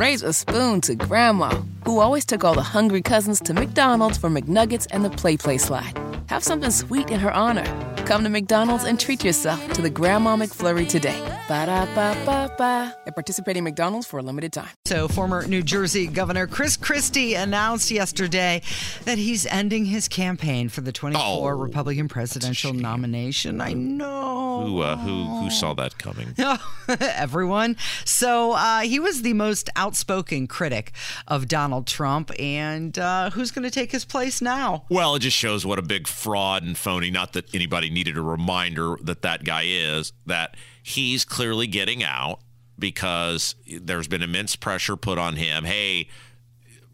raise a spoon to Grandma, who always took all the hungry cousins to McDonald's for McNuggets and the PlayPlace slide. Have something sweet in her honor. Come to McDonald's and treat yourself to the Grandma McFlurry today. Ba da ba ba ba. At participating McDonald's for a limited time. So, former New Jersey Governor Chris Christie announced yesterday that he's ending his campaign for the 24 Oh, Republican presidential nomination. I know. Who uh, who who saw that coming? Everyone. So, uh, he was the most outspoken critic of Donald Trump. And uh, who's going to take his place now? Well, it just shows what a big fraud and phony. Not that anybody needed a reminder that that guy is. That he's clearly getting out because there's been immense pressure put on him. Hey.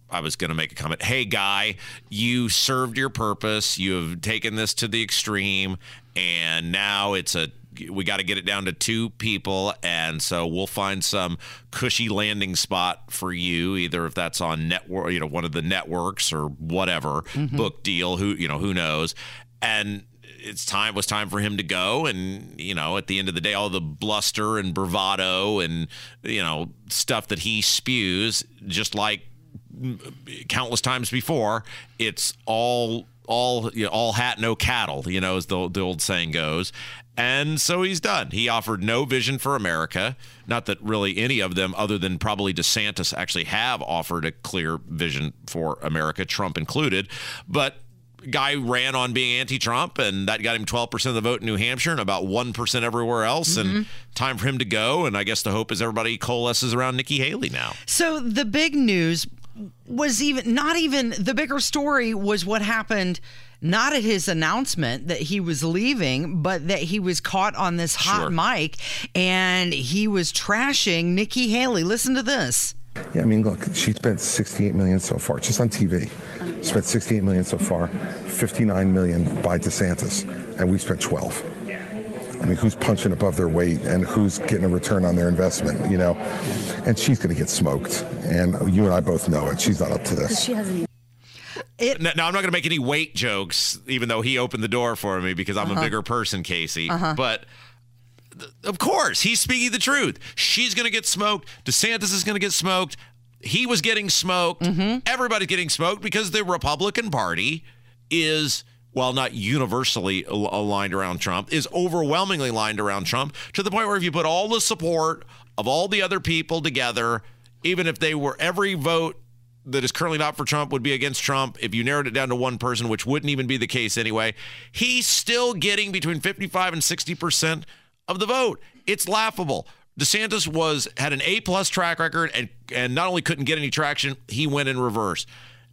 I was going to make a comment. Hey, guy, you served your purpose. You have taken this to the extreme, and now it's a we got to get it down to two people and so we'll find some cushy landing spot for you either if that's on network you know one of the networks or whatever mm-hmm. book deal who you know who knows and it's time was time for him to go. And you know at the end of the day all the bluster and bravado and you know stuff that he spews just like countless times before it's all all you know, all hat no cattle you know as the, the old saying goes. And so he's done. He offered no vision for america. Not that really any of them other than probably desantis actually have offered a clear vision for america trump included. But guy ran on being anti-Trump, and that got him 12% of the vote in New Hampshire and about 1% everywhere else. And mm-hmm. time for him to go. And I guess the hope is everybody coalesces around Nikki Haley now. So, the big news was even not even the bigger story was what happened not at his announcement that he was leaving, but that he was caught on this hot Sure. mic and he was trashing Nikki Haley. Listen to this. Yeah, I mean, look, she spent 68 million so far, just on TV. Spent 68 million so far, 59 million by DeSantis, and we spent 12. I mean, who's punching above their weight and who's getting a return on their investment, you know? And she's going to get smoked, and you and I both know it. She's not up to this. She It Now, now, I'm not going to make any weight jokes, even though he opened the door for me because I'm a uh-huh. bigger person, Casey. Uh-huh. But th- of course, he's speaking the truth. She's going to get smoked. DeSantis is going to get smoked. He was getting smoked. Mm-hmm. Everybody's getting smoked because the Republican Party is. Well, not universally aligned around Trump, is overwhelmingly aligned around Trump to the point where if you put all the support of all the other people together, even if they were every vote that is currently not for Trump would be against Trump. If you narrowed it down to one person, which wouldn't even be the case anyway, he's still getting between 55 and 60% of the vote. It's laughable. DeSantis was had an A plus track record and and not only couldn't get any traction, he went in reverse.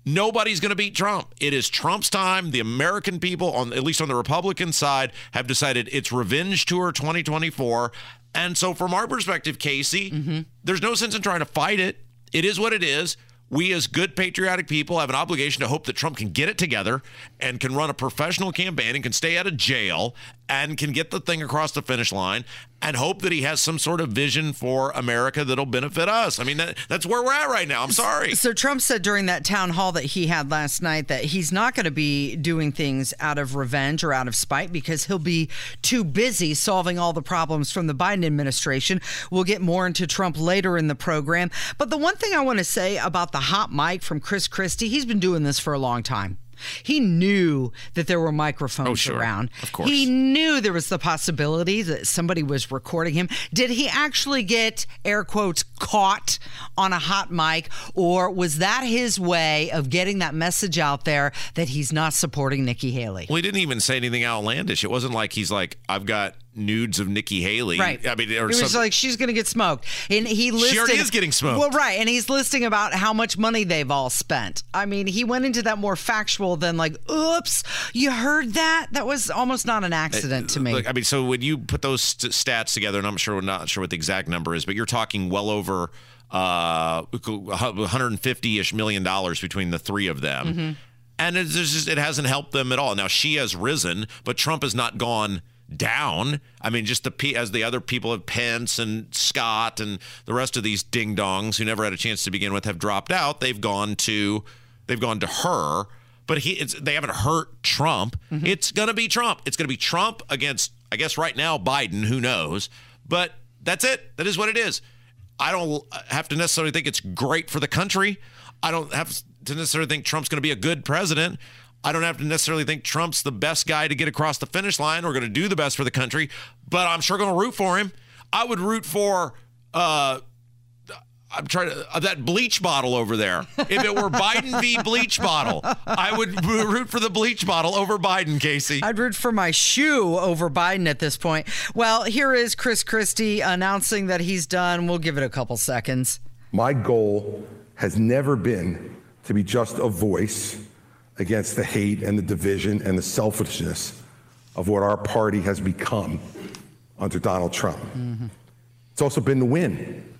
Nobody's going to beat Trump. It is Trump's time. The American people, on at least on the Republican side, have decided it's revenge tour 2024. And so, from our perspective, Casey, mm-hmm. there's no sense in trying to fight it. It is what it is. We, as good patriotic people, have an obligation to hope that Trump can get it together and can run a professional campaign and can stay out of jail and can get the thing across the finish line and hope that he has some sort of vision for America that'll benefit us. I mean, that, that's where we're at right now. I'm sorry. So Trump said during that town hall that he had last night that he's not going to be doing things out of revenge or out of spite because he'll be too busy solving all the problems from the Biden administration. We'll get more into Trump later in the program. But the one thing I want to say about the hot mic from Chris Christie, he's been doing this for a long time. He knew that there were microphones Oh, sure. around. Of course. He knew there was the possibility that somebody was recording him. Did he actually get air quotes caught on a hot mic, or was that his way of getting that message out there that he's not supporting Nikki Haley? Well, he didn't even say anything outlandish. It wasn't like he's like, I've got nudes of Nikki Haley. Right. I mean, or it was like she's going to get smoked, and he listed. already is getting smoked. Well, right, and he's listing about how much money they've all spent. I mean, he went into that more factual than like, "Oops, you heard that?" That was almost not an accident to me. Look, I mean, so when you put those st- stats together, and I'm sure not sure what the exact number is, but you're talking well over uh, 150-ish million dollars between the three of them. Mm-hmm. And it's just, it hasn't helped them at all. Now she has risen, but Trump has not gone down. I mean, just the pe- as the other people of Pence and Scott and the rest of these ding dongs who never had a chance to begin with have dropped out. They've gone to they've gone to her. But he, it's, they haven't hurt Trump. Mm-hmm. It's going to be Trump. It's going to be Trump against, I guess, right now Biden. Who knows? But that's it. That is what it is. I don't have to necessarily think it's great for the country. I don't have to necessarily think Trump's going to be a good president. I don't have to necessarily think Trump's the best guy to get across the finish line or going to do the best for the country, but I'm sure going to root for him. I would root for uh, I'm trying to uh, that bleach bottle over there. If it were Biden v. bleach bottle, I would root for the bleach bottle over Biden, Casey. I'd root for my shoe over Biden at this point. Well, here is Chris Christie announcing that he's done. We'll give it a couple seconds. My goal has never been to be just a voice against the hate and the division and the selfishness of what our party has become under Donald Trump. Mm-hmm. It's also been to win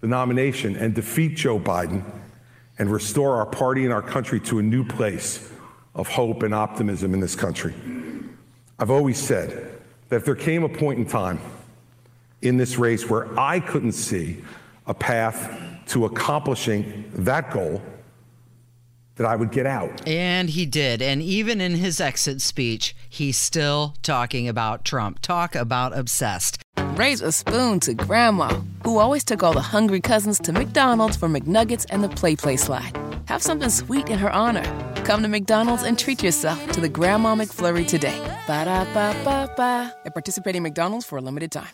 the nomination and defeat Joe Biden and restore our party and our country to a new place of hope and optimism in this country. I've always said that if there came a point in time in this race where I couldn't see a path to accomplishing that goal, that I would get out. And he did. And even in his exit speech, he's still talking about Trump. Talk about obsessed. Raise a spoon to Grandma, who always took all the hungry cousins to McDonald's for McNuggets and the PlayPlace slide. Have something sweet in her honor. Come to McDonald's and treat yourself to the Grandma McFlurry today. Ba da ba ba ba. At participating McDonald's for a limited time.